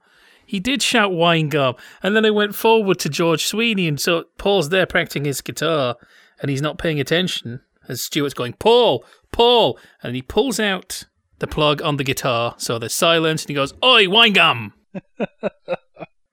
He did shout wine gum. And then I went forward to George Sweeney, and so Paul's there practicing his guitar, and he's not paying attention. As Stuart's going, Paul, Paul, and he pulls out the plug on the guitar, so there's silence, and he goes, Oi, wine gum!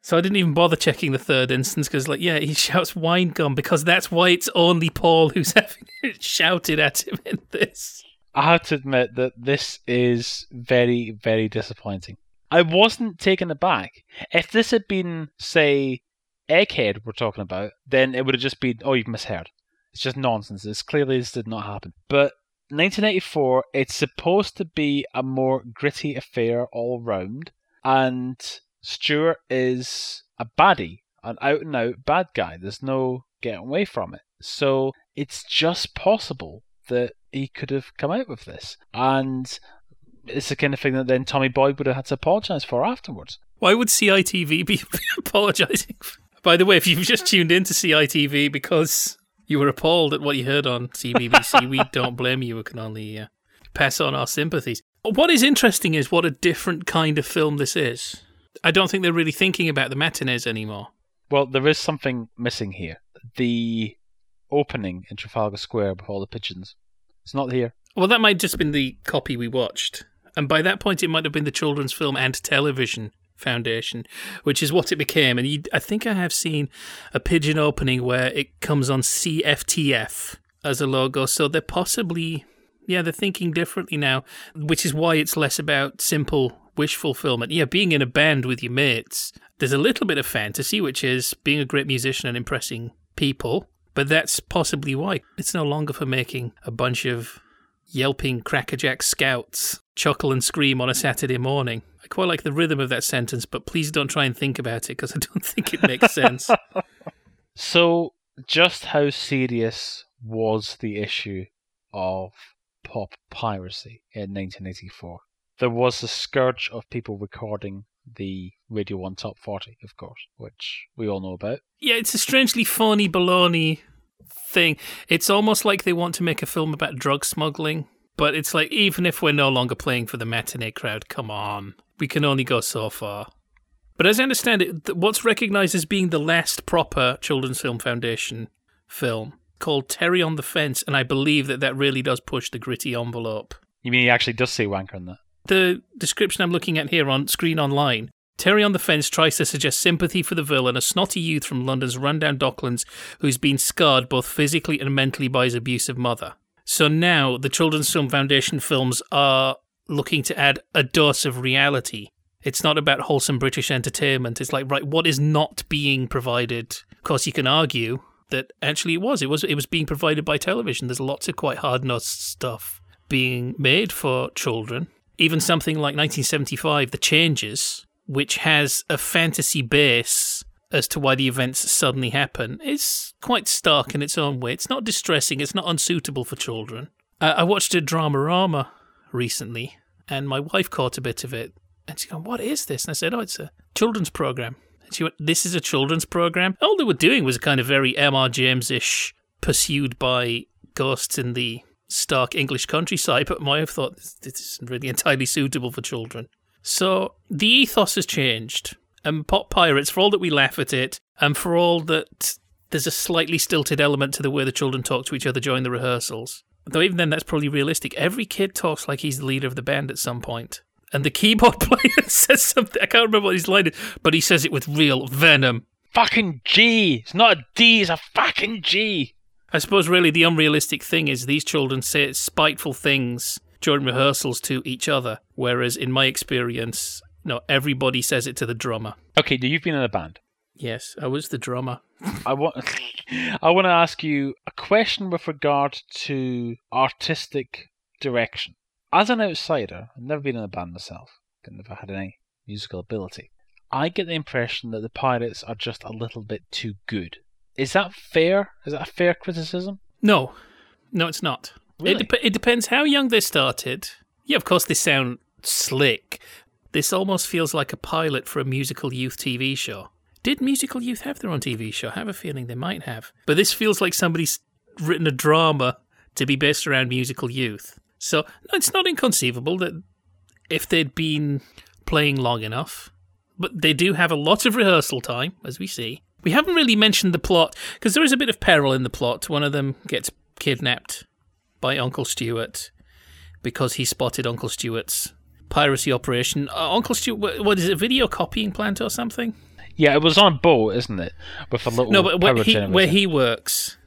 So I didn't even bother checking the third instance because, like, yeah, he shouts wine gum because that's why it's only Paul who's having it shouted at him in this. I have to admit that this is very, very disappointing. I wasn't taken aback. If this had been, say, Egghead we're talking about, then it would have just been, oh, you've misheard. It's just nonsense. It's clearly this did not happen. But 1984, it's supposed to be a more gritty affair all round, and Stuart is a baddie, an out and out bad guy. There's no getting away from it. So it's just possible that he could have come out with this. And it's the kind of thing that then Tommy Boyd would have had to apologise for afterwards. Why would CITV be apologising? By the way, if you've just tuned in to CITV because you were appalled at what you heard on CBBC, we don't blame you. We can only uh, pass on our sympathies. What is interesting is what a different kind of film this is. I don't think they're really thinking about the matinees anymore. Well, there is something missing here. The opening in Trafalgar Square with all the pigeons. It's not here. Well, that might just been the copy we watched. And by that point, it might have been the Children's Film and Television Foundation, which is what it became. And you, I think I have seen a pigeon opening where it comes on CFTF as a logo. So they're possibly, yeah, they're thinking differently now, which is why it's less about simple wish fulfillment. Yeah, being in a band with your mates, there's a little bit of fantasy, which is being a great musician and impressing people. But that's possibly why it's no longer for making a bunch of yelping crackerjack scouts chuckle and scream on a Saturday morning. I quite like the rhythm of that sentence, but please don't try and think about it because I don't think it makes sense. so, just how serious was the issue of pop piracy in 1984? There was a scourge of people recording the Radio 1 Top 40, of course, which we all know about. Yeah, it's a strangely phony baloney thing. It's almost like they want to make a film about drug smuggling, but it's like, even if we're no longer playing for the matinee crowd, come on. We can only go so far. But as I understand it, what's recognized as being the last proper Children's Film Foundation film called Terry on the Fence, and I believe that that really does push the gritty envelope. You mean he actually does say wanker in that? The description I'm looking at here on screen online Terry on the Fence tries to suggest sympathy for the villain, a snotty youth from London's rundown docklands who's been scarred both physically and mentally by his abusive mother. So now the Children's Film Foundation films are looking to add a dose of reality. It's not about wholesome British entertainment. It's like, right, what is not being provided? Of course, you can argue that actually it was. It was it was being provided by television. There's lots of quite hard nosed stuff being made for children. Even something like 1975, The Changes, which has a fantasy base as to why the events suddenly happen, is quite stark in its own way. It's not distressing, it's not unsuitable for children. Uh, I watched a Dramarama recently, and my wife caught a bit of it. And she went, What is this? And I said, Oh, it's a children's program. And she went, This is a children's program? All they were doing was a kind of very M.R. James ish, pursued by ghosts in the stark English countryside. But my wife thought, This, this isn't really entirely suitable for children. So the ethos has changed. And Pop Pirates, for all that we laugh at it, and for all that there's a slightly stilted element to the way the children talk to each other during the rehearsals, though even then that's probably realistic. Every kid talks like he's the leader of the band at some point. And the keyboard player says something, I can't remember what his line is, but he says it with real venom. Fucking G! It's not a D, it's a fucking G! I suppose really the unrealistic thing is these children say spiteful things during rehearsals to each other. Whereas in my experience, no, everybody says it to the drummer. Okay, do you've been in a band? Yes, I was the drummer. I want I want to ask you a question with regard to artistic direction. As an outsider, I've never been in a band myself. I've never had any musical ability. I get the impression that the Pirates are just a little bit too good. Is that fair? Is that a fair criticism? No, no, it's not. Really? It, de- it depends how young they started. Yeah, of course, they sound slick. This almost feels like a pilot for a musical youth TV show. Did Musical Youth have their own TV show? I have a feeling they might have. But this feels like somebody's written a drama to be based around Musical Youth. So it's not inconceivable that if they'd been playing long enough, but they do have a lot of rehearsal time, as we see. We haven't really mentioned the plot because there is a bit of peril in the plot. One of them gets kidnapped by Uncle Stuart because he spotted Uncle Stuart's piracy operation. Uh, Uncle Stuart, what is it, video copying plant or something? Yeah, it was on a boat, isn't it? With a little No, but where he, where he works,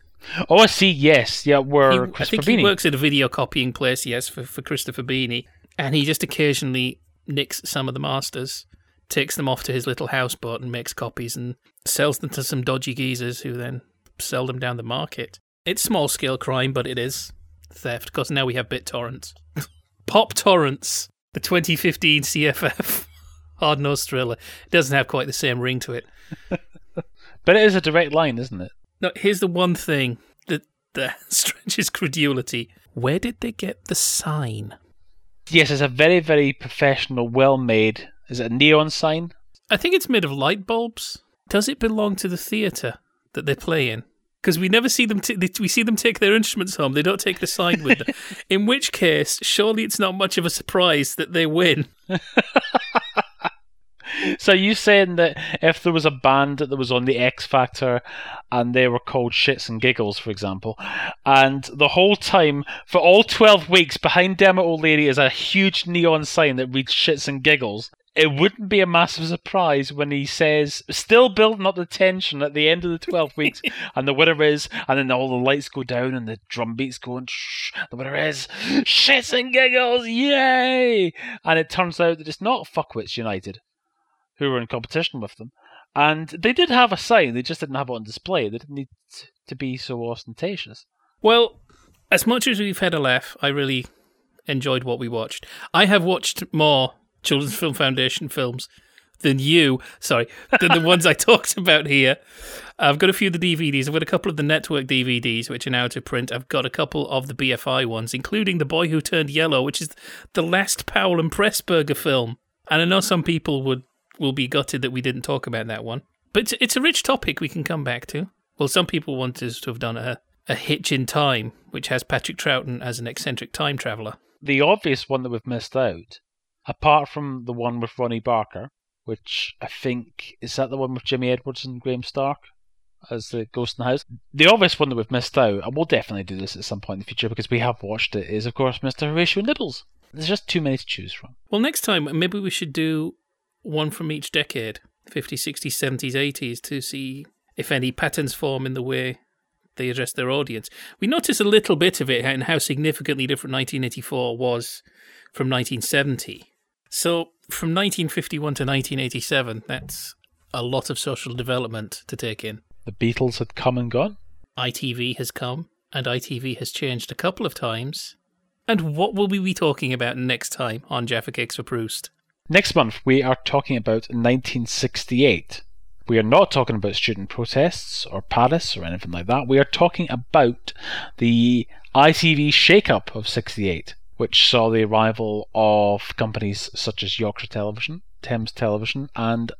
Oh, I see. Yes, yeah. he, Where I Christopher think he works at a video copying place. Yes, for for Christopher Beanie, and he just occasionally nicks some of the masters, takes them off to his little houseboat, and makes copies and sells them to some dodgy geezers who then sell them down the market. It's small scale crime, but it is theft because now we have BitTorrents, Pop Torrents, the 2015 CFF hard nosed thriller. It doesn't have quite the same ring to it. But it is a direct line, isn't it? No, here's the one thing that, that stretches credulity. Where did they get the sign? Yes, it's a very, very professional, well made. Is it a neon sign? I think it's made of light bulbs. Does it belong to the theatre that they play in? Because we never see them. T- we see them take their instruments home. They don't take the sign with them. in which case, surely it's not much of a surprise that they win. So you saying that if there was a band that was on the X Factor and they were called Shits and Giggles, for example, and the whole time for all twelve weeks behind Dermot O'Leary is a huge neon sign that reads Shits and Giggles. It wouldn't be a massive surprise when he says, still building up the tension at the end of the 12 weeks, and the winner is, and then all the lights go down and the drum beats go, and shh, the winner is, shits and giggles, yay! And it turns out that it's not Fuckwits United who were in competition with them. And they did have a sign, they just didn't have it on display. They didn't need to be so ostentatious. Well, as much as we've had a laugh, I really enjoyed what we watched. I have watched more Children's Film Foundation films than you, sorry, than the ones I talked about here. I've got a few of the DVDs. I've got a couple of the network DVDs, which are now to print. I've got a couple of the BFI ones, including The Boy Who Turned Yellow, which is the last Powell and Pressburger film. And I know some people would will be gutted that we didn't talk about that one. But it's, it's a rich topic we can come back to. Well, some people want us to have done a, a Hitch in Time, which has Patrick Troughton as an eccentric time traveller. The obvious one that we've missed out, apart from the one with Ronnie Barker, which I think is that the one with Jimmy Edwards and Graham Stark as the ghost in the house. The obvious one that we've missed out, and we'll definitely do this at some point in the future because we have watched it, is of course Mr. Horatio Nibbles. There's just too many to choose from. Well, next time, maybe we should do one from each decade 50s, 60s, 70s, 80s to see if any patterns form in the way they address their audience. We notice a little bit of it and how significantly different 1984 was from 1970. So, from 1951 to 1987, that's a lot of social development to take in. The Beatles had come and gone. ITV has come, and ITV has changed a couple of times. And what will we be talking about next time on Jaffa Cakes for Proust? Next month, we are talking about 1968. We are not talking about student protests or Paris or anything like that. We are talking about the ITV shake-up of 68, which saw the arrival of companies such as Yorkshire Television, Thames Television, and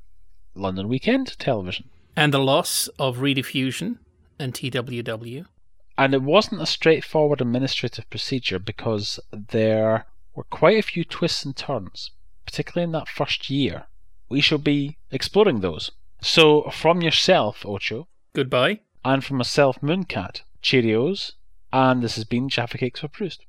London Weekend Television. And the loss of Rediffusion and TWW. And it wasn't a straightforward administrative procedure because there were quite a few twists and turns, particularly in that first year. We shall be exploring those. So, from yourself, Ocho, Goodbye. and from myself, Mooncat, Cheerios, and this has been Jaffa Cakes for Proust.